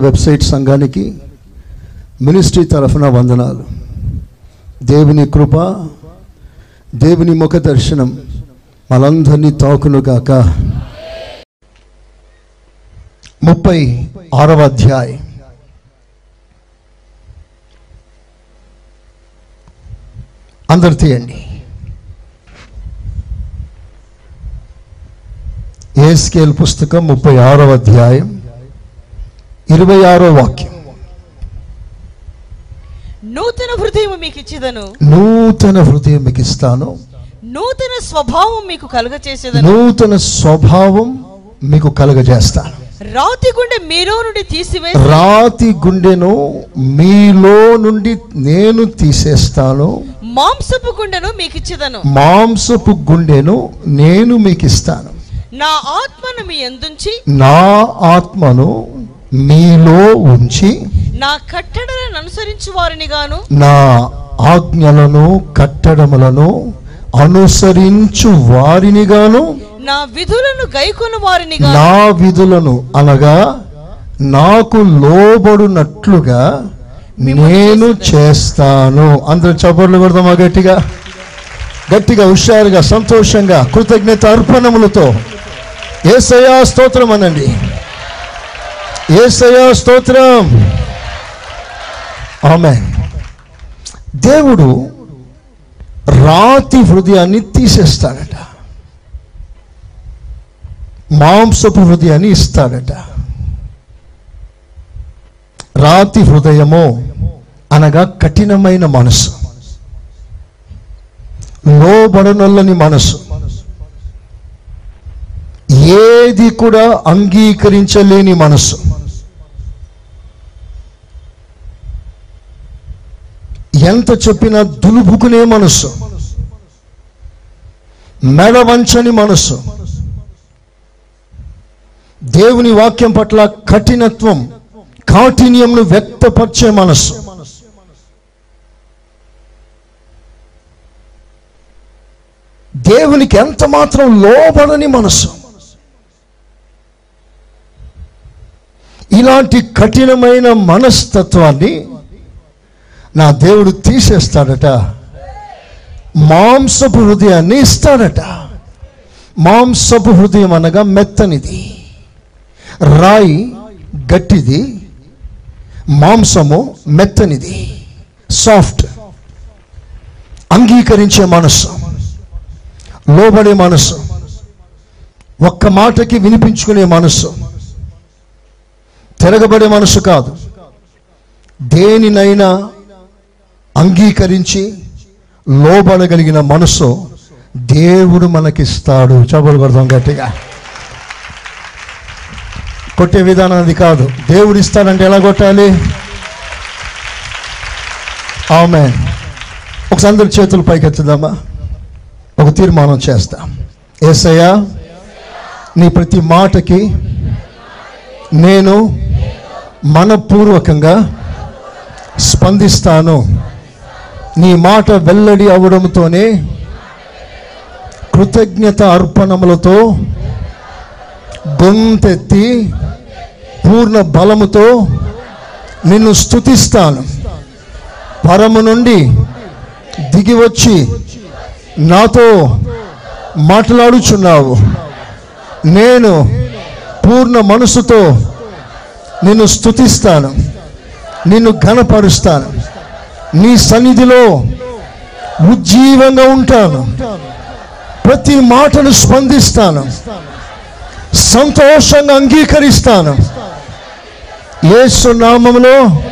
Website సంఘానికి ministry తరఫున వందనాలు. దేవుని కృప దేవుని ముఖ దర్శనం మనందరినీ తాకునుగాక ముప్పై ఆరవ అధ్యాయం. అందరు తీయండి. ఏస్కేల్ పుస్తకం ముప్పై ఆరవ అధ్యాయం. ఇరవై ఆరో వాక్యం. నూతన హృదయం మీకు ఇచ్చిదను నూతన హృదయం మీకు ఇస్తాను నూతన స్వభావం మీకు కలుగచేసేదను. నూతన స్వభావం మీకు కలుగజేస్తాను. రాతి గుండె మీలో నుండి తీసివేసి రాతి గుండెను మీలో నుండి నేను తీసేస్తాను. మాంసపు గుండెను మీకు ఇచ్చిదను మాంసపు గుండెను నేను మీకు ఇస్తాను నా ఆత్మను మీ ఎందుంచి నా ఆత్మను మీలో ఉంచి నా కట్టడలను అనుసరించు వారిని గాను. నా ఆజ్ఞలను కట్టడములను అనుసరించు వారినిగాను నా విధులను గైకొన వారిని గాను. నా విధులను అనగా నాకు లోబడునట్లుగా నేను చేస్తాను. అందరూ చప్పట్లు కొడదామా గట్టిగా? గట్టిగా హుషారుగా సంతోషంగా కృతజ్ఞత అర్పణములతో. ఏసయా స్తోత్రం అనండి ఏసయా స్తోత్రం. ఆమె దేవుడు రాతి హృదయాన్ని తీసేస్తాడట. మాంసపు హృదయాన్ని ఇస్తాడట. రాతి హృదయము అనగా కఠినమైన మనసు లోబడనొల్లని మనసు ఏది కూడా అంగీకరించలేని మనసు. ఎంత చెప్పినా దులుపుకునే మనసు. మెడవంచని మనస్సు మనసు. దేవుని వాక్యం పట్ల కఠినత్వం కాఠిన్యంను వ్యక్తపరిచే మనసు. దేవునికి ఎంత మాత్రం లోబడని మనసు. ఇలాంటి కఠినమైన మనస్తత్వాన్ని నా దేవుడు తీసేస్తాడట. మాంసపు హృదయాన్ని ఇస్తాడట. మాంసపు హృదయం అనగా మెత్తనిది. రాయి గట్టిది. మాంసము మెత్తనిది. సాఫ్ట్. అంగీకరించే మనస్సు. లోబడే మనస్సు. ఒక్క మాటకి వినిపించుకునే మనసు తిరగబడే మనసు కాదు. దేనినైనా అంగీకరించి లోబడగలిగిన మనసు దేవుడు మనకిస్తాడు. చబలు కొడదాం గట్టిగా. కొట్టే విధానం అది కాదు. దేవుడు ఇస్తాడంటే ఎలా కొట్టాలి? ఆమె ఒకసారి అందరి చేతులు పైకెత్తుదామా? ఒక తీర్మానం చేస్తాం. ఏసయ్యా నీ ప్రతి మాటకి నేను మనపూర్వకంగా స్పందిస్తాను. నీ మాట వెల్లడి అవడంతోనే కృతజ్ఞత అర్పణములతో గొంతెత్తి పూర్ణ బలముతో నిన్ను స్తుతిస్తాను. పరము నుండి దిగి వచ్చి నాతో మాట్లాడుచున్నావు. నేను పూర్ణ మనసుతో నిన్ను స్థుతిస్తాను నిన్ను ఘనపరుస్తాను నీ సన్నిధిలో ఉజ్జీవంగా ఉంటాను ప్రతి మాటను స్పందిస్తాను సంతోషంగా అంగీకరిస్తాను. ఏసునామములో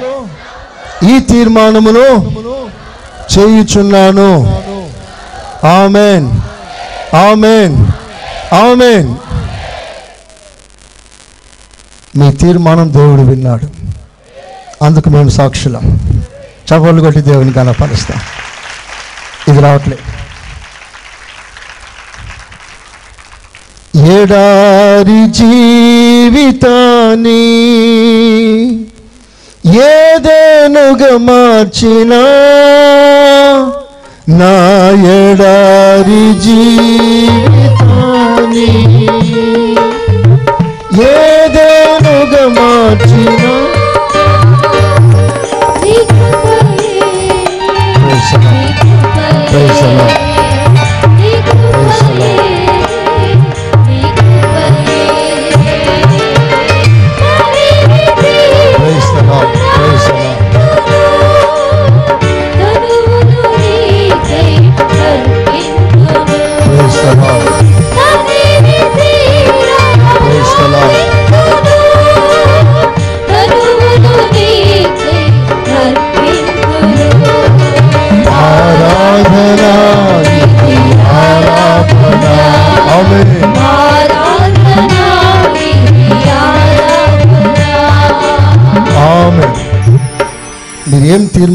ఈ తీర్మానమును చేయుచున్నాను. ఆమెన్. ఆమెన్. ఆమెన్. మీ తీర్మానం దేవుడు విన్నాడు. అందుకు మేము సాక్షులం. చపలు కొట్టి దేవుని కనపరుస్తాం ఇది రావట్లే. ఎడారి జీవితాన్ని ఏదేనుగా మార్చినా నా ఎడారి జీవితాన్ని ఏదేనుగా మార్చినా మీరు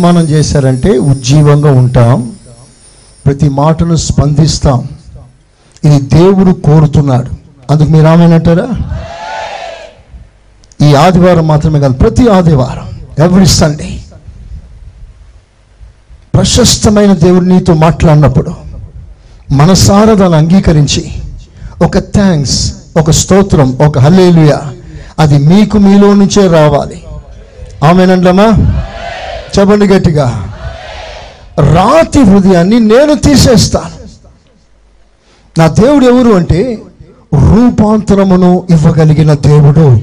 తీర్మానం చేశారంటే ఉజ్జీవంగా ఉంటాం. ప్రతి మాటను స్పందిస్తాం. ఇది దేవుడు కోరుతున్నాడు. అందుకు మీరు ఆమెనంటారా ఈ ఆదివారం మాత్రమే కాదు ప్రతి ఆదివారం ఎవ్రీ సండే ప్రశస్తమైన దేవుడు నీతో మాట్లాడినప్పుడు మనసారా దాన్ని అంగీకరించి ఒక థ్యాంక్స్ ఒక స్తోత్రం ఒక హల్లేలుయ అది మీకు మీలో నుంచే రావాలి. ఆమెనండమా చెప్పండి గట్టిగా. రాతి హృదయాన్ని నేను తీసేస్తాను. నా దేవుడు ఎవరు అంటే రూపాంతరమును ఇవ్వగలిగిన దేవుడు.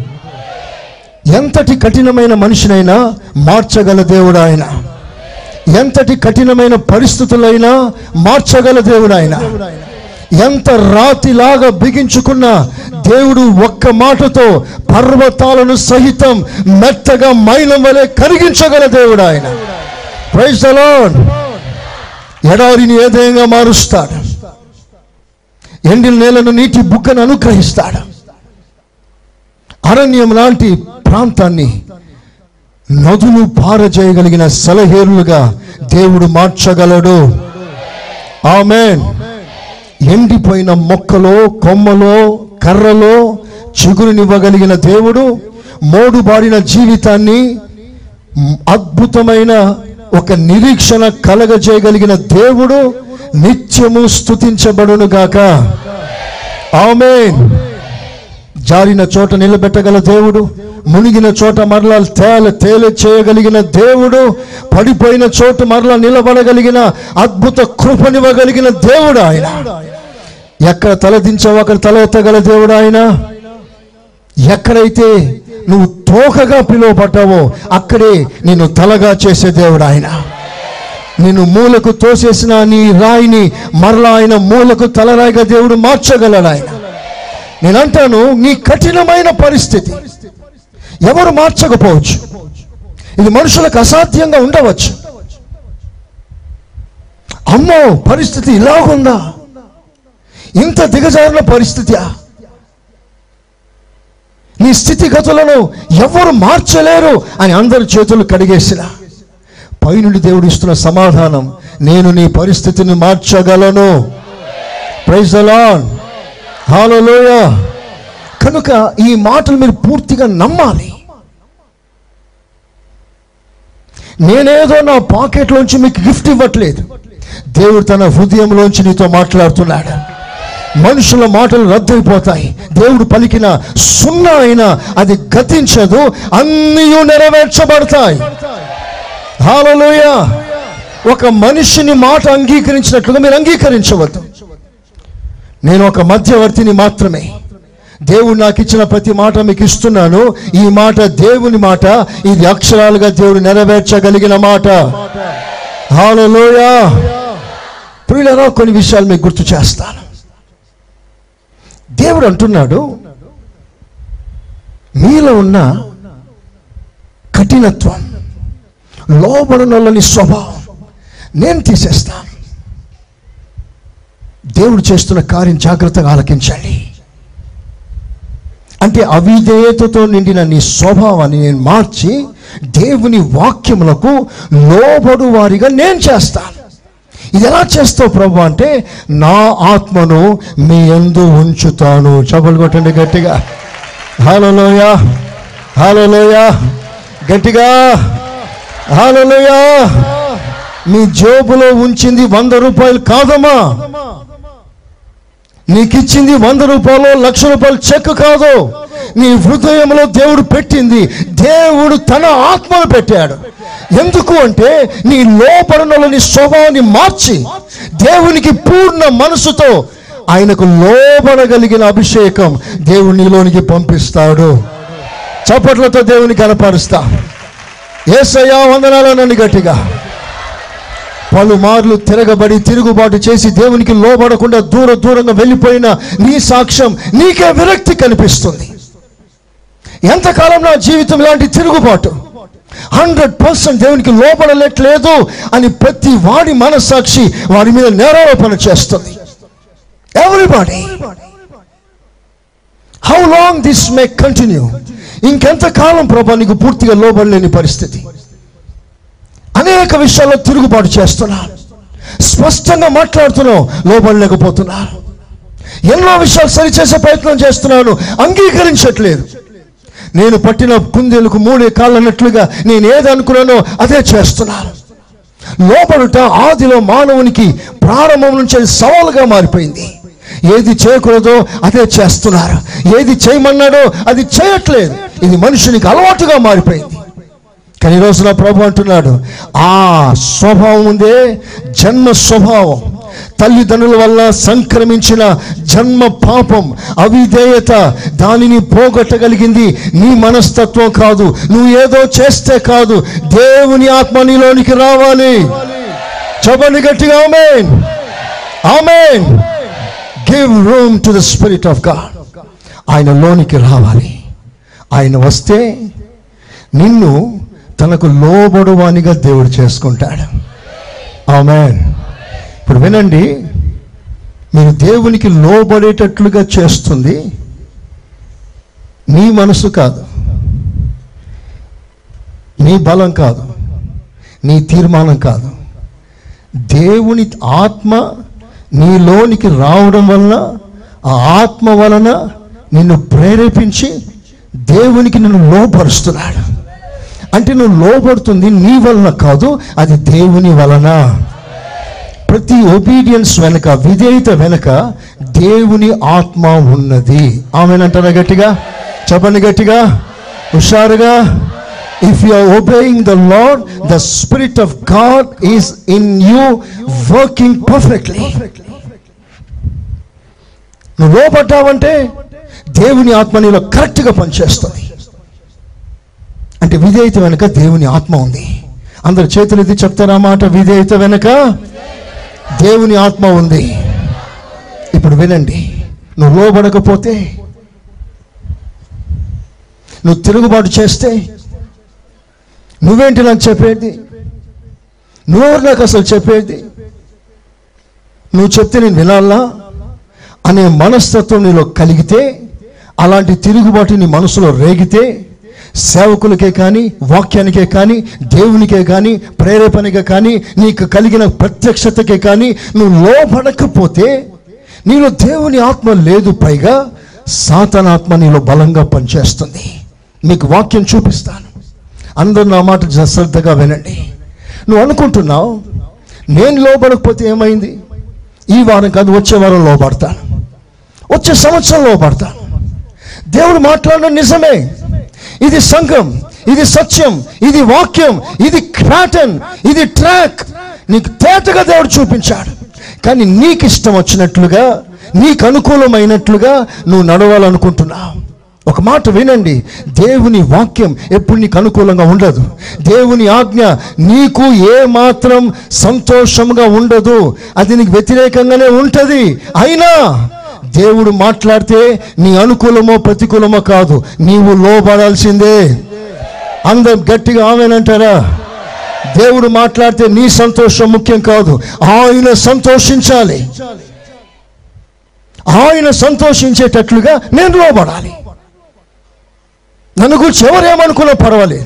ఎంతటి కఠినమైన మనిషినైనా మార్చగల దేవుడు ఆయన. ఎంతటి కఠినమైన పరిస్థితులైనా మార్చగల దేవుడు ఆయన. ఎంత రాతిలాగా బిగించుకున్న దేవుడు ఒక్క మాటతో పర్వతాలను సహితం మెత్తగా మైలం వలె కరిగించగల దేవుడు ఆయన. ప్రైజ్ ఎడారిని ఏదైనా మారుస్తాడు? ఎండిన నేలను నీటి బుక్కను అనుగ్రహిస్తాడు. అరణ్యం లాంటి ప్రాంతాన్ని నదులు పారజేయగలిగిన సలహేరులుగా దేవుడు మార్చగలడు. ఆమెన్ ఎండిపోయిన మొక్కలో కొమ్మలో కర్రలో చిగురునివ్వగలిగిన దేవుడు మోడుబారిన జీవితాన్ని అద్భుతమైన ఒక నిరీక్షణ కలగజేయగలిగిన దేవుడు నిత్యము స్తుతించబడును గాక ఆమె జారిన చోట నిలబెట్టగల దేవుడు మునిగిన చోట మరలా తేల తేల చేయగలిగిన దేవుడు పడిపోయిన చోట మరలా నిలబడగలిగిన అద్భుత కృపనివ్వగలిగిన దేవుడు ఆయన. ఎక్కడ తలదించావు అక్కడ తల ఎత్తగల దేవుడు ఆయన. ఎక్కడైతే నువ్వు తోకగా పిలువబడ్డావో అక్కడే నేను తలగా చేసే దేవుడు ఆయన. నేను మూలకు తోసేసిన నీ రాయిని మరలా ఆయన మూలకు తలరాయిగా దేవుడు మార్చగలడు ఆయన. నేనంటాను నీ కఠినమైన పరిస్థితి ఎవరు మార్చకపోవచ్చు. ఇది మనుషులకు అసాధ్యంగా ఉండవచ్చు. అమ్మో పరిస్థితి ఇలాగుందా? ఇంత దిగజారిన పరిస్థితి నీ స్థితిగతులను ఎవరు మార్చలేరు అని అందరి చేతులు కడిగేసిన. పైనుండి దేవుడు ఇస్తున్న సమాధానం నేను నీ పరిస్థితిని మార్చగలను. ప్రైజ్ అలాన్ హాలలోయ కనుక ఈ మాటలు మీరు పూర్తిగా నమ్మాలి. నేనేదో నా పాకెట్లోంచి మీకు గిఫ్ట్ ఇవ్వట్లేదు. దేవుడు తన హృదయంలోంచి నీతో మాట్లాడుతున్నాడు. మనుషుల మాటలు రద్దయిపోతాయి. దేవుడు పలికిన సున్నా అయినా అది గతించదు అన్నీ నెరవేర్చబడతాయి. హాలలోయ ఒక మనిషిని మాట అంగీకరించినట్లుగా మీరు అంగీకరించవద్దు. నేను ఒక మధ్యవర్తిని మాత్రమే. దేవుడు నాకు ఇచ్చిన ప్రతి మాట మీకు ఇస్తున్నాను. ఈ మాట దేవుని మాట ఇది అక్షరాలుగా దేవుడు నెరవేర్చగలిగిన మాట. హాలలోయ ప్రియులరా కొన్ని విషయాలు మీకు గుర్తు చేస్తాను. దేవుడు అంటున్నాడు మీలో ఉన్న కఠినత్వం లోబడనొల్లని స్వభావం నేను తీసేస్తాను. దేవుడు చేస్తున్న కార్యం జాగ్రత్తగా ఆలకించండి. అంటే అవిధేయతతో నిండిన నీ స్వభావాన్ని నేను మార్చి దేవుని వాక్యములకు లోబడు వారిగా నేను చేస్తాను. ఇది ఎలా చేస్తావు ప్రభు అంటే నా ఆత్మను మీ ఎందు ఉంచుతాను. చపలు కొట్టండి గట్టిగా. హాలలోయ హాలలోయ గట్టిగా. హాలలోయ మీ జేబులో ఉంచింది వంద రూపాయలు కాదమ్మా. నీకిచ్చింది వంద రూపాయలు లక్ష రూపాయలు చెక్ కాదు. నీ హృదయంలో దేవుడు పెట్టింది. దేవుడు తన ఆత్మను పెట్టాడు. ఎందుకు అంటే నీ లోపలలోని స్వభావాన్ని మార్చి దేవునికి పూర్ణ మనసుతో ఆయనకు లోబడగలిగిన అభిషేకం దేవుడు నీలోనికి పంపిస్తాడు. చప్పట్లతో దేవుని కనపరుస్తా. ఏసయ్యా వందనాలనండి గట్టిగా. పలుమార్లు తిరగబడి తిరుగుబాటు చేసి దేవునికి లోబడకుండా దూర దూరంగా వెళ్ళిపోయిన నీ సాక్ష్యం నీకే విరక్తి కనిపిస్తుంది. ఎంతకాలం నా జీవితం లాంటి తిరుగుబాటు? హండ్రెడ్ పర్సెంట్ దేవునికి లోపడలేట్లేదు అని ప్రతి వాడి మనస్సాక్షి వారి మీద నేరారోపణ చేస్తుంది. Everybody how long this may continue ఇంకెంత కాలం ప్రభా నీకు పూర్తిగా లోబడలేని పరిస్థితి? అనేక విషయాల్లో తిరుగుబాటు చేస్తున్నారు స్పష్టంగా మాట్లాడుతున్నావు లోబడలేకపోతున్నా ఎన్నో విషయాలు సరిచేసే ప్రయత్నం చేస్తున్నాను అంగీకరించట్లేదు. నేను పట్టిన కుందేలకు మూడే కాళ్ళన్నట్లుగా నేను ఏదనుకున్నానో అదే చేస్తున్నాను. లోపడుట ఆదిలో మానవునికి ప్రారంభం నుంచి అది సవాలుగా మారిపోయింది. ఏది చేయకూడదో అదే చేస్తున్నారు. ఏది చేయమన్నాడో అది చేయట్లేదు. ఇది మనుషునికి అలవాటుగా మారిపోయింది. కానీ ఈరోజు నా ప్రభు అంటున్నాడు ఆ స్వభావం ఉందే జన్మ స్వభావం. తల్లిదండ్రుల వల్ల సంక్రమించిన జన్మ పాపం అవిధేయత దానిని పోగొట్టగలిగింది నీ మనస్తత్వం కాదు. నువ్వు ఏదో చేస్తే కాదు. దేవుని ఆత్మ నీలోనికి రావాలి. చెప్పండి గట్టిగా amen. Amen. Give room to the spirit of God ఆయన లోనికి రావాలి. ఆయన వస్తే నిన్ను తనకు లోబడువానిగా దేవుడు చేసుకుంటాడు. ఆమెన్. ఇప్పుడు వినండి. మీరు దేవునికి లోబడేటట్లుగా చేస్తుంది మీ మనసు కాదు. నీ బలం కాదు. నీ తీర్మానం కాదు. దేవుని ఆత్మ నీలోనికి రావడం వలన ఆ ఆత్మ వలన నిన్ను ప్రేరేపించి దేవునికి నిన్ను లోపరుస్తున్నాడు అంటే నువ్వు లోపడుతుంది నీ వలన కాదు అది దేవుని వలన. ప్రతి ఒబీడియన్స్ వెనక విధేయత వెనుక దేవుని ఆత్మ ఉన్నది. ఆమెనంటారా గట్టిగా? చెప్పండి గట్టిగా. హుషారుగా? If you are obeying the lord the spirit of God is in you working perfectly నువ్వు లోపడ్డావంటే దేవుని ఆత్మ నీలో కరెక్ట్గా పనిచేస్తుంది. అంటే విధేయత వెనుక దేవుని ఆత్మ ఉంది. అందరు చేతులు ఇది చెప్తారా మాట? విధేయత వెనుక దేవుని ఆత్మ ఉంది. ఇప్పుడు వినండి. నువ్వు లోబడకపోతే నువ్వు తిరుగుబాటు చేస్తే నువ్వేంటి నాకు చెప్పేది? నువ్వెవరు నాకు అసలు చెప్పేది? నువ్వు చెప్తే నేను వినాలా? అనే మనస్తత్వం నీలో కలిగితే అలాంటి తిరుగుబాటు నీ మనసులో రేగితే సేవకులకే కానీ వాక్యానికే కానీ దేవునికే కానీ ప్రేరేపణకే కానీ నీకు కలిగిన ప్రత్యక్షతకే కానీ నువ్వు లోపడకపోతే నీలో దేవుని ఆత్మ లేదు పైగా సాతనాత్మ నీలో బలంగా పనిచేస్తుంది. మీకు వాక్యం చూపిస్తాను. అందరు నా మాట జ- శ్రద్ధగా వినండి. నువ్వు అనుకుంటున్నావు నేను లోబడకపోతే ఏమైంది? ఈ వారం కాదు వచ్చే వారం లోబడతాను. వచ్చే సంవత్సరం లోబడతాను. దేవుడు మాట్లాడడం నిజమే. ఇది సంఘం ఇది సత్యం ఇది వాక్యం ఇది క్రాటన్ ఇది ట్రాక్. నీకు తేటగా దేవుడు చూపించాడు. కానీ నీకు ఇష్టం వచ్చినట్లుగా నీకు అనుకూలమైనట్లుగా నువ్వు నడవాలనుకుంటున్నావు. ఒక మాట వినండి. దేవుని వాక్యం ఎప్పుడు నీకు అనుకూలంగా ఉండదు. దేవుని ఆజ్ఞ నీకు ఏ మాత్రం సంతోషంగా ఉండదు. అది నీకు వ్యతిరేకంగానే ఉంటుంది. అయినా దేవుడు మాట్లాడితే నీ అనుకూలమో ప్రతికూలమో కాదు నీవు లోపడాల్సిందే అందరు గట్టిగా ఆమెనంటారా? దేవుడు మాట్లాడితే నీ సంతోషం ముఖ్యం కాదు ఆయన సంతోషించాలి. ఆయన సంతోషించేటట్లుగా నేను లోబడాలి. నన్ను గురించి ఎవరేమనుకున్నా పర్వాలేదు.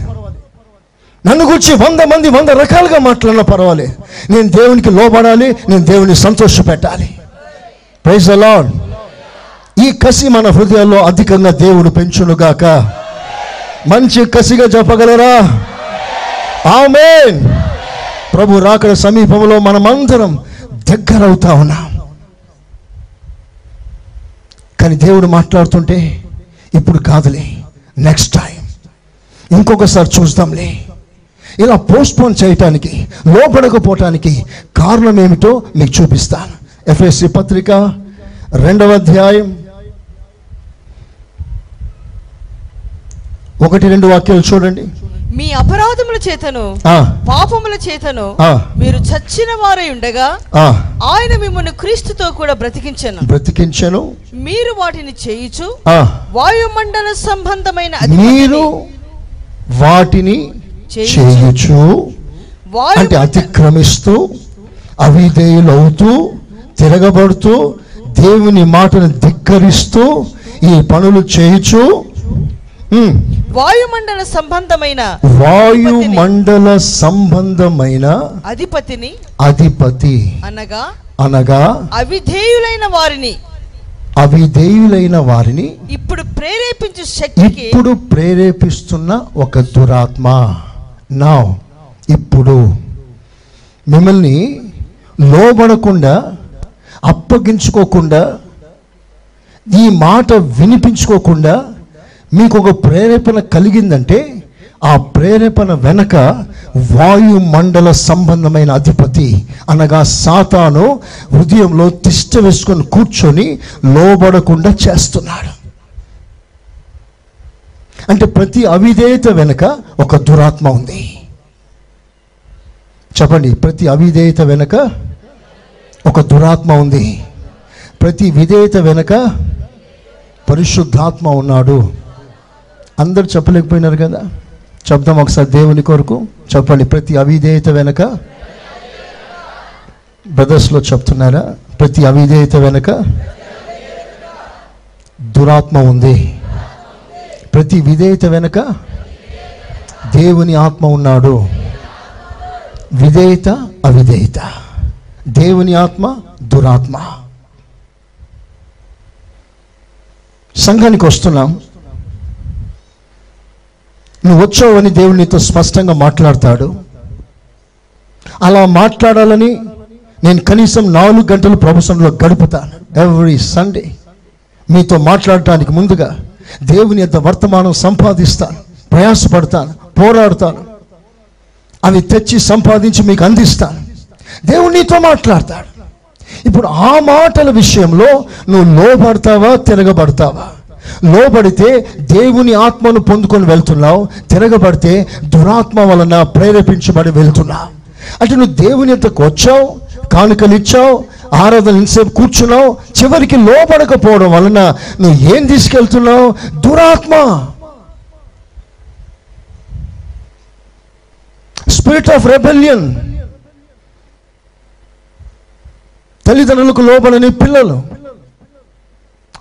నన్ను గురించి వంద మంది వంద రకాలుగా మాట్లాడినా పర్వాలేదు. నేను దేవునికి లోబడాలి నేను దేవుని సంతోష పెట్టాలి ప్రైజ్ అలాడ్ ఈ కసి మన హృదయాల్లో అధికంగా దేవుడు పెంచునుగాక. మంచి కసిగా చెప్పగలరా ఆమె ప్రభు రాకడ సమీపంలో మనమందరం దగ్గరవుతా ఉన్నాం. కానీ దేవుడు మాట్లాడుతుంటే ఇప్పుడు కాదులే నెక్స్ట్ టైం ఇంకొకసారి చూద్దాంలే. ఇలా పోస్ట్పోన్ చేయటానికి లోపడకపోవటానికి కారణం ఏమిటో మీకు చూపిస్తాను. ఎఫ్ఎస్సి పత్రిక రెండవ అధ్యాయం. ఒకటి రెండు వాక్యాలు చూడండి మీ అపరాధముల చేతను ఆ, పాపముల చేతను. మీరు చచ్చిన వారై ఉండగా ఆయన మిమ్మల్ని క్రీస్తుతో కూడా బ్రతికించను బ్రతికించను మీరు వాటిని చేయుచు ఆ, వాయుమండల సంబంధమైన మీరు వాటిని చేయుచు. అంటే అతిక్రమిస్తూ అవిధేయులవుతూ తిరగబడుతూ దేవుని మాటను ధిక్కరిస్తూ ఈ పనులు చేయుచు. వాయుమండల సంబంధమైన వాయుమండల సంబంధమైన అధిపతిని అధిపతి అనగా అనగా అవిధేయులైన వారిని. అవిధేయులైన వారిని ఇప్పుడు ప్రేరేపించు శక్తికి ఇప్పుడు ప్రేరేపిస్తున్న ఒక దురాత్మ. నా ఇప్పుడు మిమ్మల్ని లోబడకుండా అప్పగించుకోకుండా ఈ మాట వినిపించుకోకుండా మీకు ఒక ప్రేరేపణ కలిగిందంటే ఆ ప్రేరేపణ వెనక వాయుమండల సంబంధమైన అధిపతి అనగా సాతాను హృదయంలో తిష్ట వేసుకొని కూర్చొని లోబడకుండా చేస్తున్నాడు. అంటే ప్రతి అవిధేయత వెనుక ఒక దురాత్మ ఉంది. చెప్పండి ప్రతి అవిధేయత వెనుక ఒక దురాత్మ ఉంది. ప్రతి విధేయత వెనుక పరిశుద్ధాత్మ ఉన్నాడు. అందరు చెప్పలేకపోయినారు కదా? చెప్దాం ఒకసారి దేవుని కొరకు. చెప్పండి ప్రతి అవిధేయత వెనక బ్రదర్స్లో చెప్తున్నారా? ప్రతి అవిధేయత వెనక దురాత్మ ఉంది. ప్రతి విధేయత వెనక దేవుని ఆత్మ ఉన్నాడు. విధేయత అవిధేయత. దేవుని ఆత్మ దురాత్మ. సంఘానికి వస్తున్నాం. నువ్వు వచ్చావని దేవుడు నీతో స్పష్టంగా మాట్లాడతాడు. అలా మాట్లాడాలని నేను కనీసం నాలుగు గంటలు ప్రభుత్వంలో గడుపుతాను ఎవ్రీ సండే మీతో మాట్లాడటానికి ముందుగా దేవుని యొక్క వర్తమానం సంపాదిస్తాను ప్రయాసపడతాను పోరాడతాను అవి తెచ్చి సంపాదించి మీకు అందిస్తాను దేవుడు నీతో మాట్లాడతాడు. ఇప్పుడు ఆ మాటల విషయంలో నువ్వు లోబడతావా తిరగబడతావా? లోబడితే దేవుని ఆత్మను పొందుకొని వెళ్తున్నావు తిరగబడితే దురాత్మ వలన ప్రేరేపించబడి వెళ్తున్నావు. అంటే నువ్వు దేవుని ఎంతకు వచ్చావు కానుకలు ఇచ్చావు ఆరాధన ఇంతసేపు కూర్చున్నావు చివరికి లోపడకపోవడం వలన నువ్వు ఏం తీసుకెళ్తున్నావు? దురాత్మ. స్పిరిట్ ఆఫ్ రెబెలియన్ తల్లిదండ్రులకు లోబడని పిల్లలు.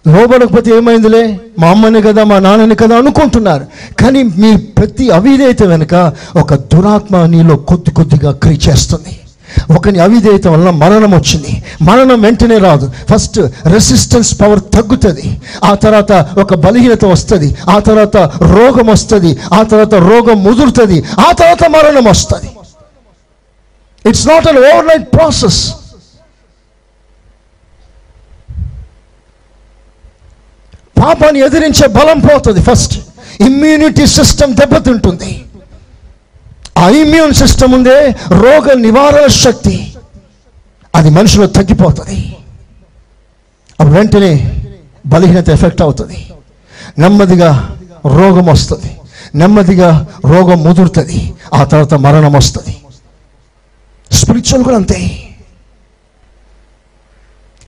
లోబడకపోతే ఏమైందిలే? మా అమ్మని కదా మా నాన్నని కదా అనుకుంటున్నారు. కానీ మీ ప్రతి అవిధేయత వెనుక ఒక దురాత్మ నీలో కొద్ది కొద్దిగా క్రియ చేస్తుంది. ఒకని అవిధేయత వలన మరణం వచ్చింది. మరణం వెంటనే రాదు. ఫస్ట్ రెసిస్టెన్స్ పవర్ తగ్గుతుంది. ఆ తర్వాత ఒక బలహీనత వస్తుంది. ఆ తర్వాత రోగం వస్తుంది. ఆ తర్వాత రోగం ముదురుతుంది. ఆ తర్వాత మరణం వస్తుంది. It's not an overnight process పాపాన్ని ఎదిరించే బలం పోతుంది ఫస్ట్. ఇమ్యూనిటీ సిస్టమ్ దెబ్బతింటుంది. ఆ ఇమ్యూన్ సిస్టమ్ ఉందే రోగ నివారణ శక్తి. అది మనుషులు తగ్గిపోతుంది. అప్పుడు వెంటనే బలహీనత ఎఫెక్ట్ అవుతుంది. నెమ్మదిగా రోగం వస్తుంది. నెమ్మదిగా రోగం ముదురుతుంది. ఆ తర్వాత మరణం వస్తుంది. స్పిరిచువల్ కూడా అంతే.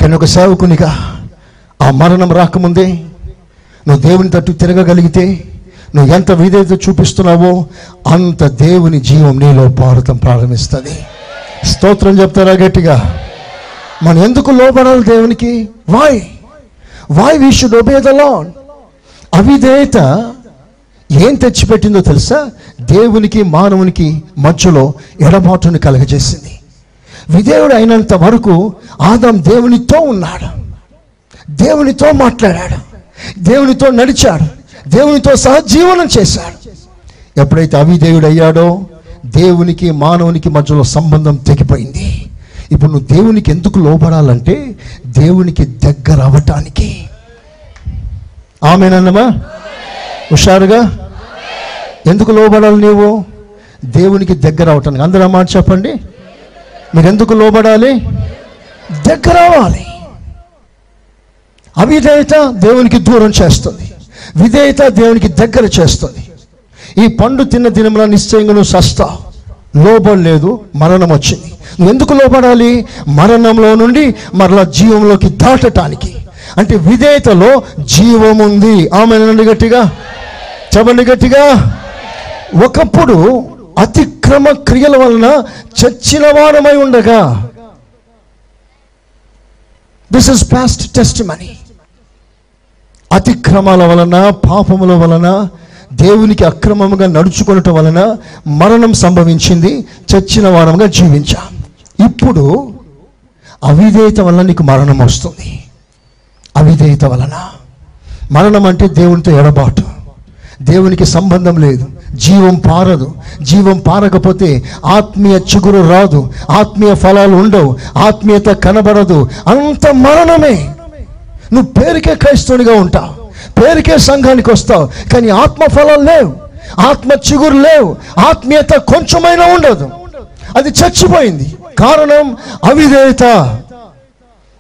కానీ ఒక సేవకునిగా ఆ మరణం రాకముందే నువ్వు దేవుని తట్టు తిరగగలిగితే నువ్వు ఎంత విధేయత చూపిస్తున్నావో అంత దేవుని జీవం నీలో పారతం ప్రారంభిస్తుంది. స్తోత్రం చెప్తారా గట్టిగా? మనం ఎందుకు లోపడాలి దేవునికి? Why why we should obey the lord అవిధేయత ఏం తెచ్చిపెట్టిందో తెలుసా? దేవునికి మానవునికి మధ్యలో ఎడబాటుని కలగజేసింది. విధేయుడు అయినంత వరకు ఆదాం దేవునితో ఉన్నాడు. దేవునితో మాట్లాడాడు. దేవునితో నడిచాడు. దేవునితో సహజీవనం చేశాడు. ఎప్పుడైతే అవిధేయుడు అయ్యాడో దేవునికి మానవునికి మధ్యలో సంబంధం తెగిపోయింది. ఇప్పుడు నువ్వు దేవునికి ఎందుకు లోపడాలంటే దేవునికి దగ్గర అవ్వటానికి. ఆమెనన్నమా? హుషారుగా? ఎందుకు లోబడాలి నీవు? దేవునికి దగ్గర అవటానికి అందరూ మాట చెప్పండి. మీరు ఎందుకు లోబడాలి? దగ్గర అవ్వాలి. అవిధేయత దేవునికి దూరం చేస్తుంది. విధేయత దేవునికి దగ్గర చేస్తుంది. ఈ పండు తిన్న దినంలో నిశ్చయంగా నువ్వు సస్తావు లోబడలేదు మరణం వచ్చింది. నువ్వు ఎందుకు లోబడాలి? మరణంలో నుండి మరలా జీవంలోకి దాటటానికి. అంటే విధేయతలో జీవం ఉంది. ఆమె గట్టిగా. చెప్పండి గట్టిగా. ఒకప్పుడు అతిక్రమ క్రియల వలన చచ్చిన వారమై ఉండగా. This is past test money అతిక్రమాల వలన పాపముల వలన దేవునికి అక్రమంగా నడుచుకోవటం వలన మరణం సంభవించింది చచ్చిన వారముగా జీవించాం. ఇప్పుడు అవిధేయత వలన నీకు మరణం వస్తుంది. అవిధేయత వలన. మరణం అంటే దేవునితో ఎడబాటు. దేవునికి సంబంధం లేదు. జీవం పారదు. జీవం పారకపోతే ఆత్మీయ చిగురు రాదు. ఆత్మీయ ఫలాలు ఉండవు. ఆత్మీయత కనబడదు. అంత మరణమే. నువ్వు పేరుకే క్రైస్తవునిగా ఉంటావు. పేరుకే సంఘానికి వస్తావు. కానీ ఆత్మ ఫలాలు లేవు. ఆత్మ చిగురు లేవు. ఆత్మీయత కొంచెమైనా ఉండదు. అది చచ్చిపోయింది. కారణం అవిధేయత.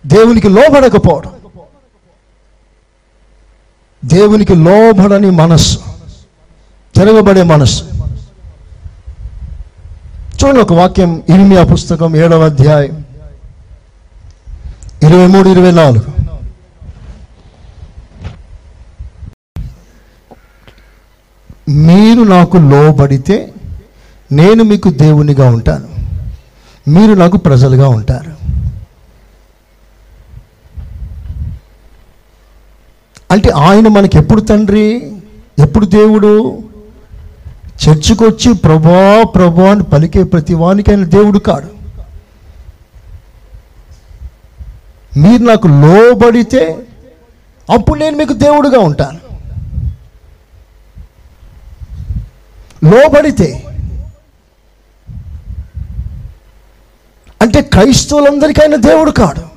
దేవునికి లోబడకపోవడం. దేవునికి లోబడని మనస్సు. తిరగబడే మనస్సు. చూడండి ఒక వాక్యం ఇరిమియా పుస్తకం ఏడవ అధ్యాయం. ఇరవై మూడు ఇరవై నాలుగు. మీరు నాకు లోబడితే నేను మీకు దేవునిగా ఉంటాను. మీరు నాకు ప్రజలుగా ఉంటారు. అంటే ఆయన మనకి ఎప్పుడు తండ్రి? ఎప్పుడు దేవుడు? చర్చికొచ్చి ప్రభా ప్రభా అని పలికే ప్రతి వానికి ఆయన దేవుడు కాడు. మీరు నాకు లోబడితే అప్పుడు నేను మీకు దేవుడుగా ఉంటాను. లోబడితే. అంటే క్రైస్తవులందరికైనా ఆయన దేవుడు కాడు.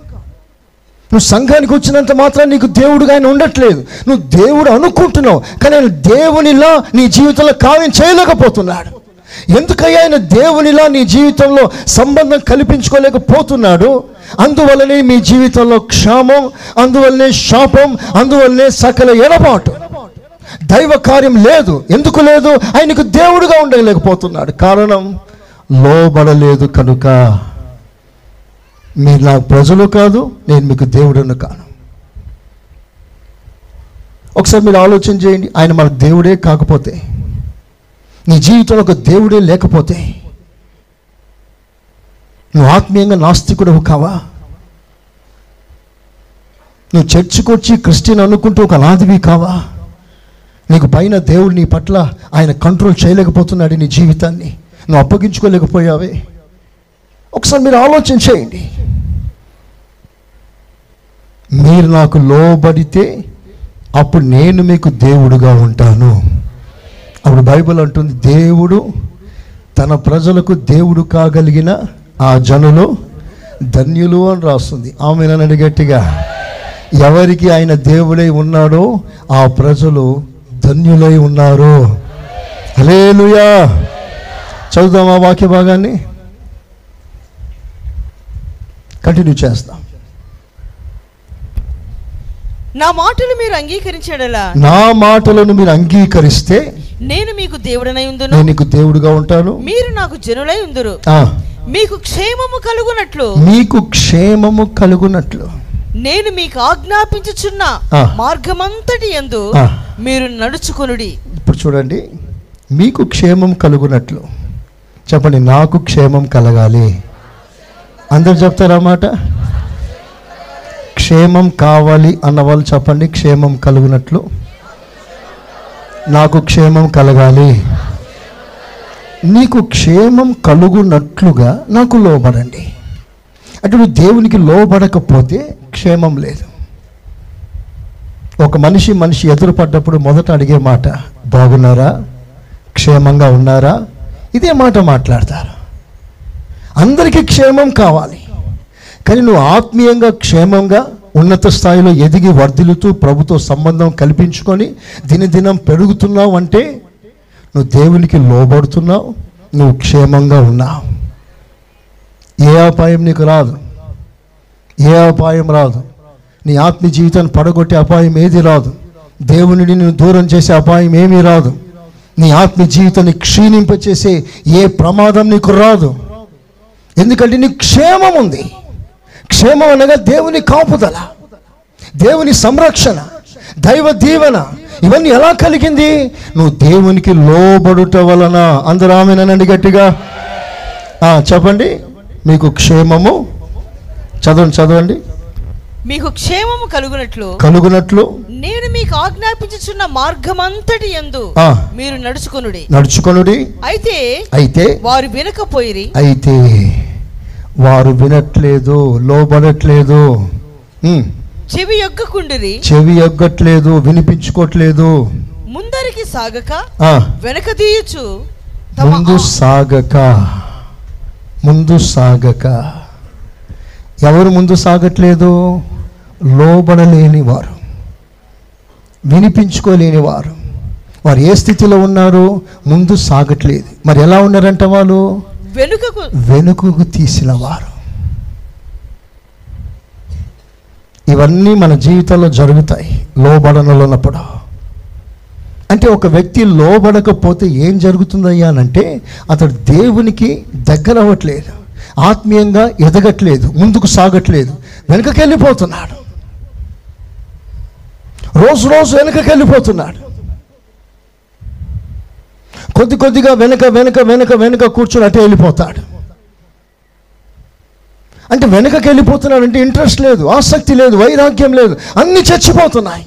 నువ్వు సంఘానికి వచ్చినంత మాత్రం నీకు దేవుడుగా ఆయన ఉండట్లేదు. నువ్వు దేవుడు అనుకుంటున్నావు కానీ ఆయన దేవునిలా నీ జీవితంలో కార్యం చేయలేకపోతున్నాడు. ఎందుకయ్యా ఆయన దేవునిలా నీ జీవితంలో సంబంధం కల్పించుకోలేకపోతున్నాడు? అందువల్లనే మీ జీవితంలో క్షామం అందువల్లనే శాపం అందువల్లనే సకల ఎడబాటు. దైవ కార్యం లేదు. ఎందుకు లేదు? ఆయనకు దేవుడుగా ఉండలేకపోతున్నాడు. కారణం లోబడలేదు కనుక మీరు నాకు ప్రజలు కాదు నేను మీకు దేవుడను కాను. ఒకసారి మీరు ఆలోచన చేయండి ఆయన మన దేవుడే కాకపోతే నీ జీవితంలో ఒక దేవుడే లేకపోతే నువ్వు ఆత్మీయంగా నాస్తికుడవు కావా? నువ్వు చర్చికొచ్చి క్రిస్టియన్ అనుకుంటూ ఒక అనాథివి కావా? నీకు పైన దేవుడు నీ పట్ల ఆయన కంట్రోల్ చేయలేకపోతున్నాడు నీ జీవితాన్ని. నువ్వు అప్పగించుకోలేకపోయావే. ఒకసారి మీరు ఆలోచన చేయండి. మీరు నాకు లోబడితే అప్పుడు నేను మీకు దేవుడుగా ఉంటాను. అప్పుడు బైబిల్ అంటుంది దేవుడు తన ప్రజలకు దేవుడు కాగలిగిన ఆ జనులు ధన్యులు అని రాస్తుంది. ఆమె గట్టిగా ఎవరికి ఆయన దేవుడై ఉన్నాడో ఆ ప్రజలు ధన్యులై ఉన్నారు. హలేలుయా చదువుదాం ఆ వాక్య భాగాన్ని కంటిన్యూ చేస్తాం. నా మాటలు మీరు అంగీకరించడలా? నా మాటలను మీరు అంగీకరిస్తే నేను మీకు దేవుడనై ఉందును. నేను నీకు దేవుడుగా ఉంటాను. మీరు నాకు జనులై ఉందురు. మీకు క్షేమము కలుగునట్లు. మీకు క్షేమము కలుగునట్లు. నేను మీకు ఆజ్ఞాపించుచున్న. మార్గమంతటి ఆ. మీరు నడుచుకొనుడి. ఇప్పుడు చూడండి మీకు క్షేమం కలుగునట్లు. చెప్పండి నాకు క్షేమం కలగాలి. అందరు చెప్తారా మాట? క్షేమం కావాలి అన్న వాళ్ళు చెప్పండి క్షేమం కలుగునట్లు. నాకు క్షేమం కలగాలి. నీకు క్షేమం కలుగునట్లుగా నాకు లోబడండి. అంటే నువ్వు దేవునికి లోబడకపోతే క్షేమం లేదు. ఒక మనిషి మనిషి ఎదురుపడ్డప్పుడు మొదట అడిగే మాట బాగున్నారా? క్షేమంగా ఉన్నారా? ఇదే మాట మాట్లాడతారు. అందరికీ క్షేమం కావాలి. కానీ నువ్వు ఆత్మీయంగా క్షేమంగా ఉన్నత స్థాయిలో ఎదిగి వర్ధిల్లుతూ ప్రభుతో సంబంధం కల్పించుకొని దినదినం పెరుగుతున్నావు అంటే నువ్వు దేవునికి లోబడుతున్నావు నువ్వు క్షేమంగా ఉన్నావు. ఏ అపాయం నీకు రాదు. ఏ అపాయం రాదు. నీ ఆత్మ జీవితాన్ని పడగొట్టే అపాయం ఏది రాదు. దేవునిని నువ్వు దూరం చేసే అపాయం ఏమీ రాదు. నీ ఆత్మ జీవితాన్ని క్షీణింపచేసే ఏ ప్రమాదం నీకు రాదు. ఎందుకంటే నీకు క్షేమం ఉంది. క్షేమం అనగా దేవుని కాపుదల దేవుని సంరక్షణ దైవ దీవెన ఇవన్నీ ఎలా కలిగింది? నువ్వు దేవునికి లోబడుట వలన. అందరూ ఆమెనండి గట్టిగా చెప్పండి. మీకు క్షేమము చదవండి చదవండి. మీకు క్షేమము కలుగునట్లు కలుగునట్లు నేను మీకు ఆజ్ఞాపించుచున్న మార్గమంతటి యందు ఆ. మీరు నడుచుకొనుడి. నడుచుకొనుడి. అయితే అయితే వారు వినకపోయిరి. అయితే వారు వినట్లేదు లోబడట్లేదు. చెవి యొగ్గకుండిరి. చెవి ఎగ్గట్లేదు వినిపించుకోవట్లేదు ముందరికి సాగక ఆ, వెనక తీయచ్చు ముందు సాగక. ముందు సాగక. ఎవరు ముందు సాగట్లేదు? లోబడలేని వారు. వినిపించుకోలేని వారు. వారు ఏ స్థితిలో ఉన్నారు ముందు సాగట్లేదు. మరి ఎలా ఉన్నారంట వాళ్ళు? వెనుకకు. వెనుకకు తీసిన వారు. ఇవన్నీ మన జీవితంలో జరుగుతాయి లోబడనలో ఉన్నప్పుడు. అంటే ఒక వ్యక్తి లోబడకపోతే ఏం జరుగుతుందయ్యా అంటే అతడు దేవునికి దగ్గర అవ్వట్లేదు ఆత్మీయంగా ఎదగట్లేదు ముందుకు సాగట్లేదు వెనుకకి వెళ్ళిపోతున్నాడు రోజు రోజు వెనుకకి వెళ్ళిపోతున్నాడు కొద్ది కొద్దిగా వెనక వెనక వెనక వెనుక కూర్చుని అటే వెళ్ళిపోతాడు. అంటే వెనుకకి వెళ్ళిపోతున్నాడు అంటే ఇంట్రెస్ట్ లేదు ఆసక్తి లేదు వైరాగ్యం లేదు అన్ని చచ్చిపోతున్నాయి.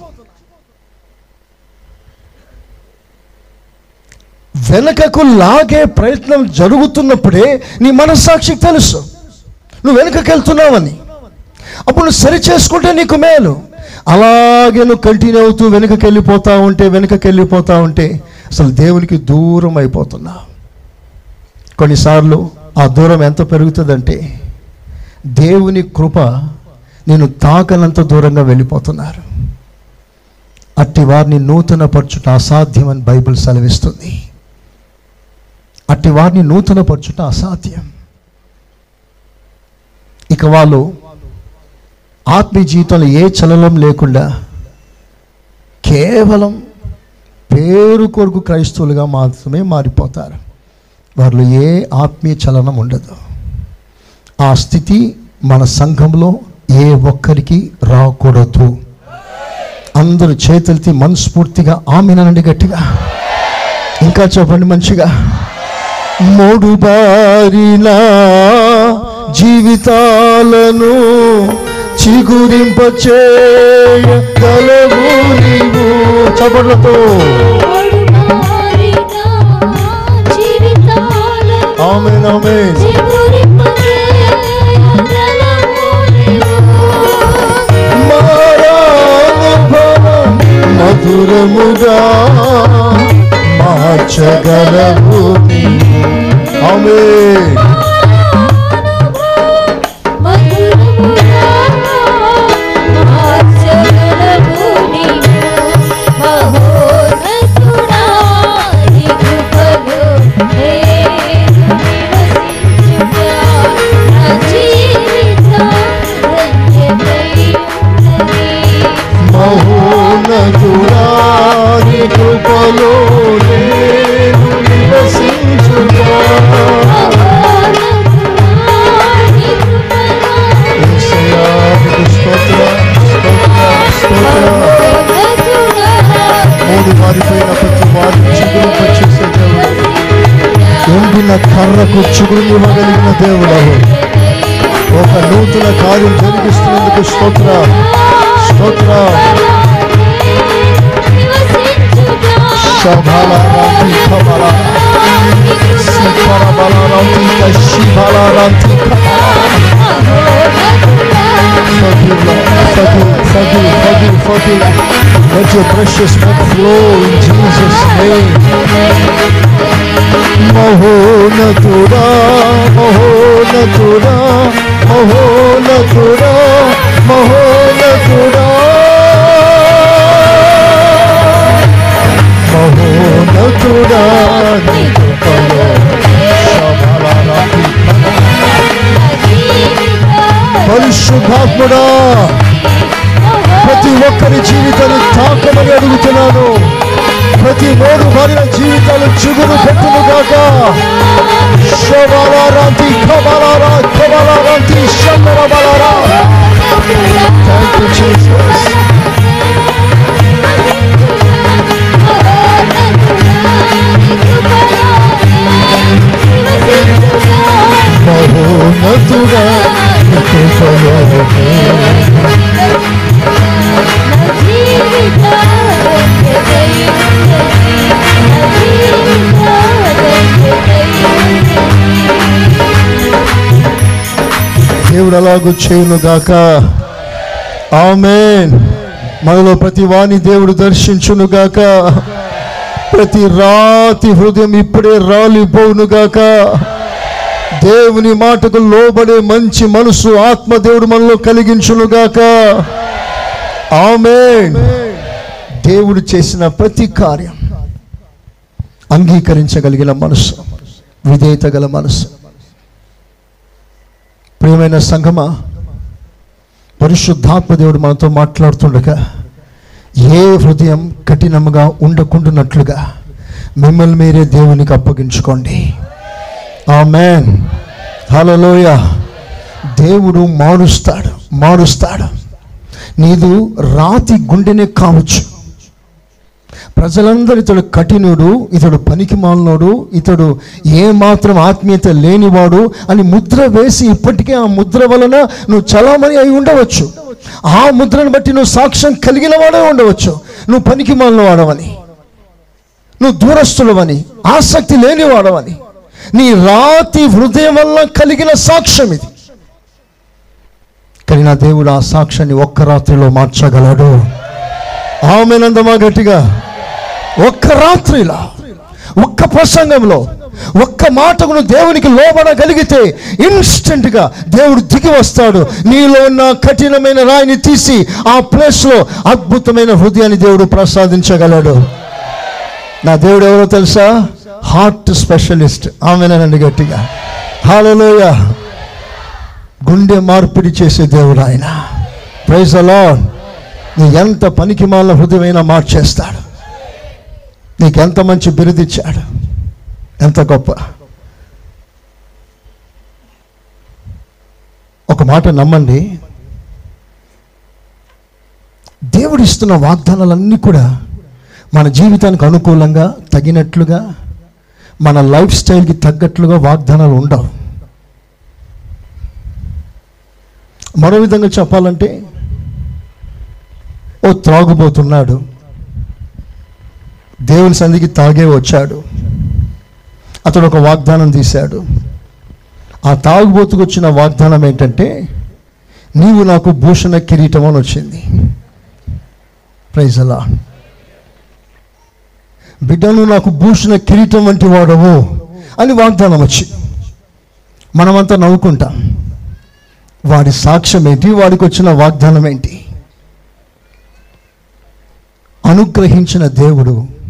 వెనకకు లాగే ప్రయత్నం జరుగుతున్నప్పుడే నీ మనస్సాక్షికి తెలుసు. నువ్వు వెనకకి వెళ్తున్నావని. అప్పుడు నువ్వు సరి చేసుకుంటే నీకు మేలు. అలాగే నువ్వు కంటిన్యూ అవుతూ వెనుకకి వెళ్ళిపోతా ఉంటే వెనుకకి వెళ్ళిపోతా ఉంటే అసలు దేవునికి దూరం అయిపోతున్నా. కొన్నిసార్లు ఆ దూరం ఎంత పెరుగుతుందంటే దేవుని కృప నేను తాకనంత దూరంగా వెళ్ళిపోతున్నారు. అట్టి వారిని నూతన పరచుట అసాధ్యమని బైబిల్ సెలవిస్తుంది. అట్టి వారిని నూతనపరచుట అసాధ్యం. ఇక వాళ్ళు ఆత్మీయ జీవితంలో ఏ చలనం లేకుండా కేవలం పేరు కొరకు క్రైస్తవులుగా మాత్రమే మారిపోతారు. వారిలో ఏ ఆత్మీయ చలనం ఉండదు. ఆ స్థితి మన సంఘంలో ఏ ఒక్కరికి రాకూడదు. అందరూ చేతులతో మనస్ఫూర్తిగా ఆమెనండి గట్టిగా. ఇంకా చెప్పండి మంచిగా. మూడు బారిన జీవితాలను చిగురింపచేయగలవు నీవు. చపట్లతో ఆమె ఆమెన్. మధురముగా మార్చగలవు నీవు. ఆమేన్ మహోన్నతుడా కర్రకు చిగురునివ్వగలిగిన దేవుడు ఒక నూతన కార్యం జరిగిస్తున్నందుకు స్తోత్ర స్తోత్ర శబలారాంతి కబల శిఖరబలారాంతి కశిబలారాంతి Forgive, Lord. Forgive, forgive, forgive, forgive. Let your precious blood flow in Jesus' name. మహోనతుడా మహోనతుడా మహోనతుడా మహోనతుడా. మహోనతుడా పరిశుద్ధాత్ముడా ప్రతి ఒక్కరి జీవితాన్ని తాకమని అడుగుతున్నాను. ప్రతి మూడు భార్య జీవితాలు చిగురు పెట్టును గాక శోభాలారాంతి కబలారా కబలారాంతి శంకర బలారా థ్యాంక్ యూ జీసస్ మహోన్నతుడా నీ కృపలో దేవుడు అలాగూ చేయును గాక. ఆమెన్. మనలో ప్రతి వాణి దేవుడు దర్శించును గాక. ప్రతి రాతి హృదయం ఇప్పుడే రాలిపోవును గాక. దేవుని మాటకు లోబడే మంచి మనసు ఆత్మ దేవుడు మనలో కలిగించును గాక. ఆమెన్. దేవుడు చేసిన ప్రతి కార్యం అంగీకరించగలిగిన మనసు విధేయత గల మనసు ప్రియమైన సంఘమా పరిశుద్ధాత్మ దేవుడు మనతో మాట్లాడుతుండగా ఏ హృదయం కఠినముగా ఉండకుండానట్లుగా మిమ్మల్ని మీరే దేవునికి అప్పగించుకోండి. ఆ మ్యాన్ హలోయ దేవుడు మారుస్తాడు మారుస్తాడు. నీదు రాతి గుండెనే కావచ్చు. ప్రజలందరూ ఇతడు కఠినుడు ఇతడు పనికి మాలినోడు ఇతడు ఏ మాత్రం ఆత్మీయత లేనివాడు అని ముద్ర వేసి ఇప్పటికే ఆ ముద్ర వలన నువ్వు చలామణి అయి ఉండవచ్చు. ఆ ముద్రను బట్టి నువ్వు సాక్ష్యం కలిగిన వాడే ఉండవచ్చు. నువ్వు పనికి మాలిన వాడవని నువ్వు దూరస్తులవని ఆసక్తి లేని వాడవని నీ రాతి హృదయం వల్ల కలిగిన సాక్ష్యం ఇది. కానీ నా దేవుడు ఆ సాక్ష్యాన్ని ఒక్క రాత్రిలో మార్చగలడు. ఆమెనందమా గట్టిగా? ఒక్క రాత్రిలో ఒక్క ప్రసంగంలో ఒక్క మాటకును దేవునికి లోబడగలిగితే ఇన్స్టెంట్గా దేవుడు దిగి వస్తాడు. నీలో ఉన్న కఠినమైన రాయిని తీసి ఆ ప్లేస్లో అద్భుతమైన హృదయాన్ని దేవుడు ప్రసాదించగలడు. నా దేవుడు ఎవరో తెలుసా? Heart specialist. ఆమెనండి గట్టిగా. హాలలోయ గుండె మార్పిడి చేసే దేవుడు ఆయన. ప్రైజ్ అలా నీ ఎంత పనికి మాల హృదయమైనా మార్చేస్తాడు. నీకు ఎంత మంచి బిరుదిచ్చాడు? ఎంత గొప్ప. ఒక మాట నమ్మండి. దేవుడు ఇస్తున్న వాగ్దానాలన్నీ కూడా మన జీవితానికి అనుకూలంగా తగినట్లుగా మన లైఫ్ స్టైల్కి తగ్గట్లుగా వాగ్దానాలు ఉండవు. మరో విధంగా చెప్పాలంటే ఓ త్రాగుబోతున్నాడు. దేవుని సంధికి తాగే వచ్చాడు. అతడు ఒక వాగ్దానం తీశాడు. ఆ తాగుబోతుకు వచ్చిన వాగ్దానం ఏంటంటే నీవు నాకు భూషణ కిరీటం అని వచ్చింది. ప్రైజ్ అలా బిడ్డను నాకు భూషణ కిరీటం వంటి వాడవు అని వాగ్దానం వచ్చి మనమంతా నవ్వుకుంటాం. వాడి సాక్ష్యం ఏంటి? వాడికి వచ్చిన వాగ్దానం ఏంటి? అనుగ్రహించిన దేవుడు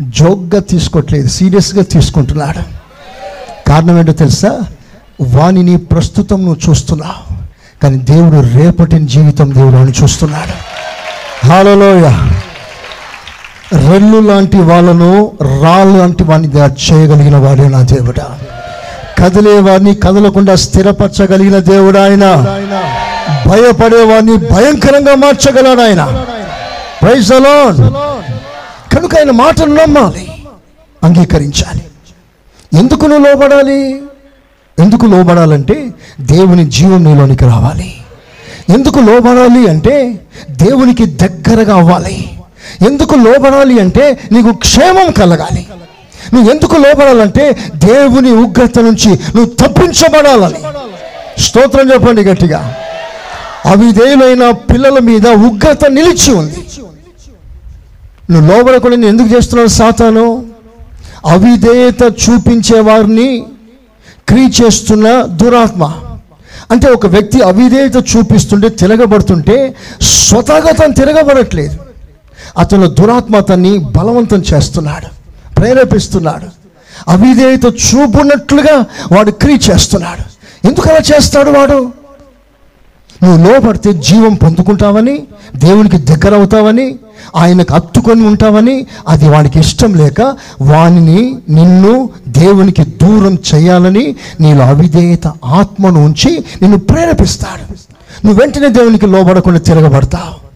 జోక్గా తీసుకోవట్లేదు సీరియస్గా తీసుకుంటున్నాడు. కారణం ఏంటో తెలుసా? వానిని ప్రస్తుతం నువ్వు చూస్తున్నావు కానీ దేవుడు రేపటిని జీవితం దేవుడు అని చూస్తున్నాడు. హాలలోయ రెల్లు లాంటి వాళ్ళను రాళ్ళు లాంటి వాడిని చేయగలిగిన వాడే నా దేవుడా. కదిలేవాడిని కదలకుండా స్థిరపరచగలిగిన దేవుడు ఆయన. భయపడే వారిని భయంకరంగా మార్చగలడు ఆయన. ప్రైజ్ అలాన్ కనుక ఆయన మాటను నమ్మాలి అంగీకరించాలి. ఎందుకు నువ్వు లోబడాలి? ఎందుకు లోబడాలంటే దేవుని జీవం నీలోనికి రావాలి. ఎందుకు లోబడాలి అంటే దేవునికి దగ్గరగా అవ్వాలి. ఎందుకు లోబడాలి అంటే నీకు క్షేమం కలగాలి. నువ్వు ఎందుకు లోబడాలంటే దేవుని ఉగ్రత నుంచి నువ్వు తప్పించబడాలని. స్తోత్రం చెప్పండి గట్టిగా. అవిధేయులైన పిల్లల మీద ఉగ్రత నిలిచి ఉంది. నువ్వు లోబడకుండా నేను ఎందుకు చేస్తున్నావు సాతాను? అవిధేయత చూపించే వారిని క్రీ చేస్తున్న దురాత్మ. అంటే ఒక వ్యక్తి అవిధేయత చూపిస్తుంటే తిరగబడుతుంటే స్వతహాగా తను తిరగబడట్లేదు. అతను దురాత్మ అతన్ని బలవంతం చేస్తున్నాడు ప్రేరేపిస్తున్నాడు. అవిధేయత చూపున్నట్లుగా వాడు క్రీ చేస్తున్నాడు. ఎందుకు అలా చేస్తాడు వాడు? నువ్వు లోపడితే జీవం పొందుకుంటావని దేవునికి దగ్గర అవుతావని ఆయనకు అత్తుకొని ఉంటావని అది వానికి ఇష్టం లేక వానిని నిన్ను దేవునికి దూరం చేయాలని నీలో అవిధేయత ఆత్మను ఉంచి నిన్ను ప్రేరేపిస్తాడు. నువ్వు వెంటనే దేవునికి లోబడకుండా తిరగబడతావు.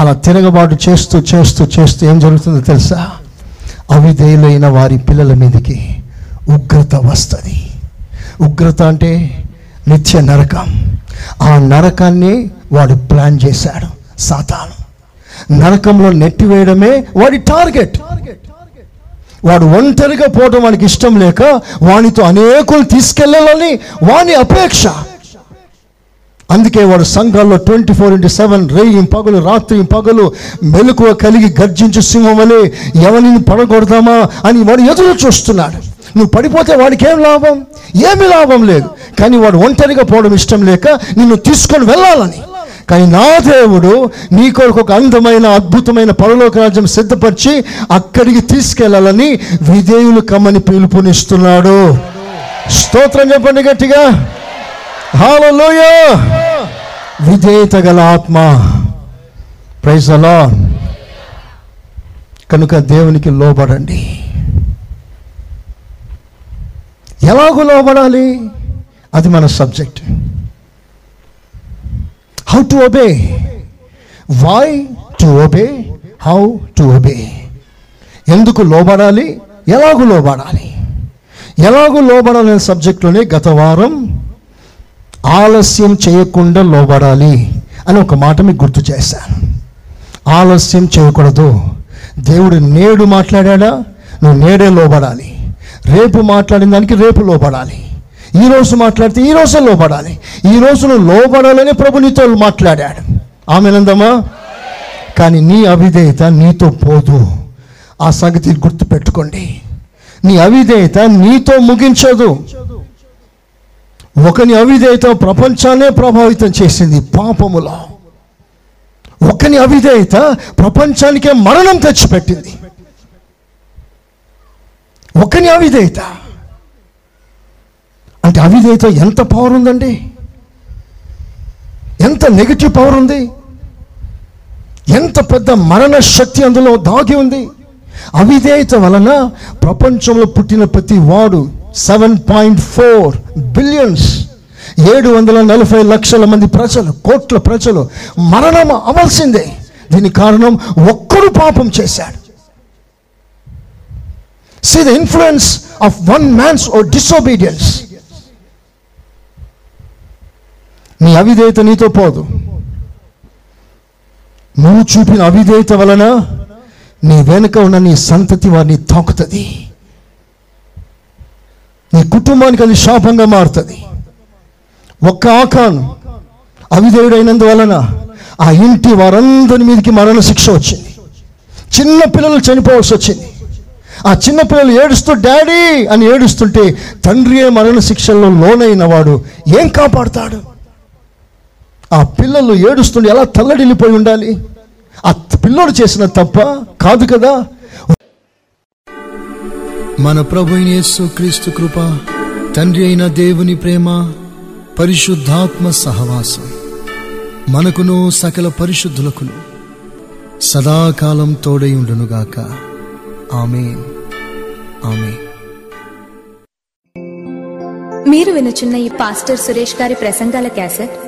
అలా తిరగబాటు చేస్తూ చేస్తూ చేస్తూ ఏం జరుగుతుందో తెలుసా? అవిధేయులైన వారి పిల్లల మీదకి ఉగ్రత వస్తుంది. ఉగ్రత అంటే నిత్య నరకం. ఆ నరకాన్ని వాడు ప్లాన్ చేశాడు సాతాను. నరకంలో నెట్టివేయడమే వాడి టార్గెట్. వాడు ఒంటరిగా పోవడం వానికి ఇష్టం లేక వానితో అనేకులు తీసుకెళ్ళాలని వాని అపేక్ష. అందుకే వాడు సంఘాల్లో ట్వంటీ ఫోర్ ఇంటూ సెవెన్ రేయి పగలు రాత్రి పగలు మెలకువ కలిగి గర్జించు సింహం వలె ఎవరిని పడగొడదామా అని వాడు ఎదురు చూస్తున్నాడు. నువ్వు పడిపోతే వాడికి ఏం లాభం? ఏమి లాభం లేదు. కానీ వాడు ఒంటరిగా పోవడం ఇష్టం లేక నిన్ను తీసుకొని వెళ్ళాలని. కానీ నా దేవుడు నీ కొరకు ఒక అందమైన అద్భుతమైన పరలోక రాజ్యం సిద్ధపరిచి అక్కడికి తీసుకెళ్ళాలని విధేయులు కమ్మని పిలుపునిస్తున్నాడు. స్తోత్రం చెప్పండి గట్టిగా. హాలలోయ విధేయత గల ఆత్మ. ప్రైజ్ అలా కనుక దేవునికి లోబడండి. ఎలాగో లోబడాలి? అది మన subject. How to obey why to obey how to obey ఎందుకు లోబడాలి? ఎలాగూ లోబడాలి? ఎలాగూ లోబడాలనే సబ్జెక్టులోనే గత వారం ఆలస్యం చేయకుండా లోబడాలి అని ఒక మాట మీకు గుర్తు చేశాను. ఆలస్యం చేయకూడదు. దేవుడు నేడు మాట్లాడా నువ్వు నేడే లోబడాలి. రేపు మాట్లాడిన దానికి రేపు లోబడాలి. ఈ రోజు మాట్లాడితే ఈ రోజే లోపడాలి ఈ రోజు నువ్వు లోపడాలని ప్రభు నీతో మాట్లాడాడు. ఆమెనందమా కానీ నీ అవిధేయత నీతో పోదు. ఆ సంగతి గుర్తుపెట్టుకోండి. నీ అవిధేయత నీతో ముగించదు. ఒకని అవిధేయత ప్రపంచాన్నే ప్రభావితం చేసింది పాపములో. ఒకని అవిధేయత ప్రపంచానికే మరణం తెచ్చిపెట్టింది. ఒకని అవిధేయత అంటే అవిధేయత ఎంత పవర్ ఉందండి? ఎంత నెగిటివ్ పవర్ ఉంది? ఎంత పెద్ద మరణ శక్తి అందులో దాగి ఉంది? అవిధేయత వలన ప్రపంచంలో పుట్టిన ప్రతి వాడు సెవెన్ పాయింట్ ఫోర్ బిలియన్స్ ఏడు వందల నలభై లక్షల మంది ప్రజలు కోట్ల ప్రజలు మరణం అవ్వాల్సిందే. దీని కారణం ఒక్కరు పాపం చేశాడు. See the influence of one man's oh disobedience నీ అవిధేయత నీతో పోదు. నువ్వు చూపిన అవిధేయత వలన నీ వెనుక ఉన్న నీ సంతతి వారిని తాకుతుంది. నీ కుటుంబానికి అది శాపంగా మారుతుంది. ఒక్క ఆకాను అవిధేయుడైనందువలన ఆ ఇంటి వారందరి మీదకి మరణ శిక్ష వచ్చింది. చిన్న పిల్లలు చనిపోవాల్సి వచ్చింది. ఆ చిన్న పిల్లలు ఏడుస్తూ డాడీ అని ఏడుస్తుంటే తండ్రియే మరణ శిక్షల్లో లోనైన వాడు ఏం కాపాడుతాడు? ఆ పిల్లలు ఏడుస్తుంటే ఎలా తల్లడిల్లిపోయి ఉండాలి? ఆ పిల్లోడు చేసిన తప్ప కాదు కదా? మన ప్రభు అయిన యేసు క్రీస్తు కృప తండ్రి అయిన దేవుని ప్రేమ పరిశుద్ధాత్మ సహవాసం మనకును సకల పరిశుద్ధులకును సదాకాలం తోడై ఉండునుగాక. ఆమెన్. ఆమెన్. మీరు వినుచున్న ఈ పాస్టర్ సురేష్ గారి ప్రసంగాల క్యాసెట్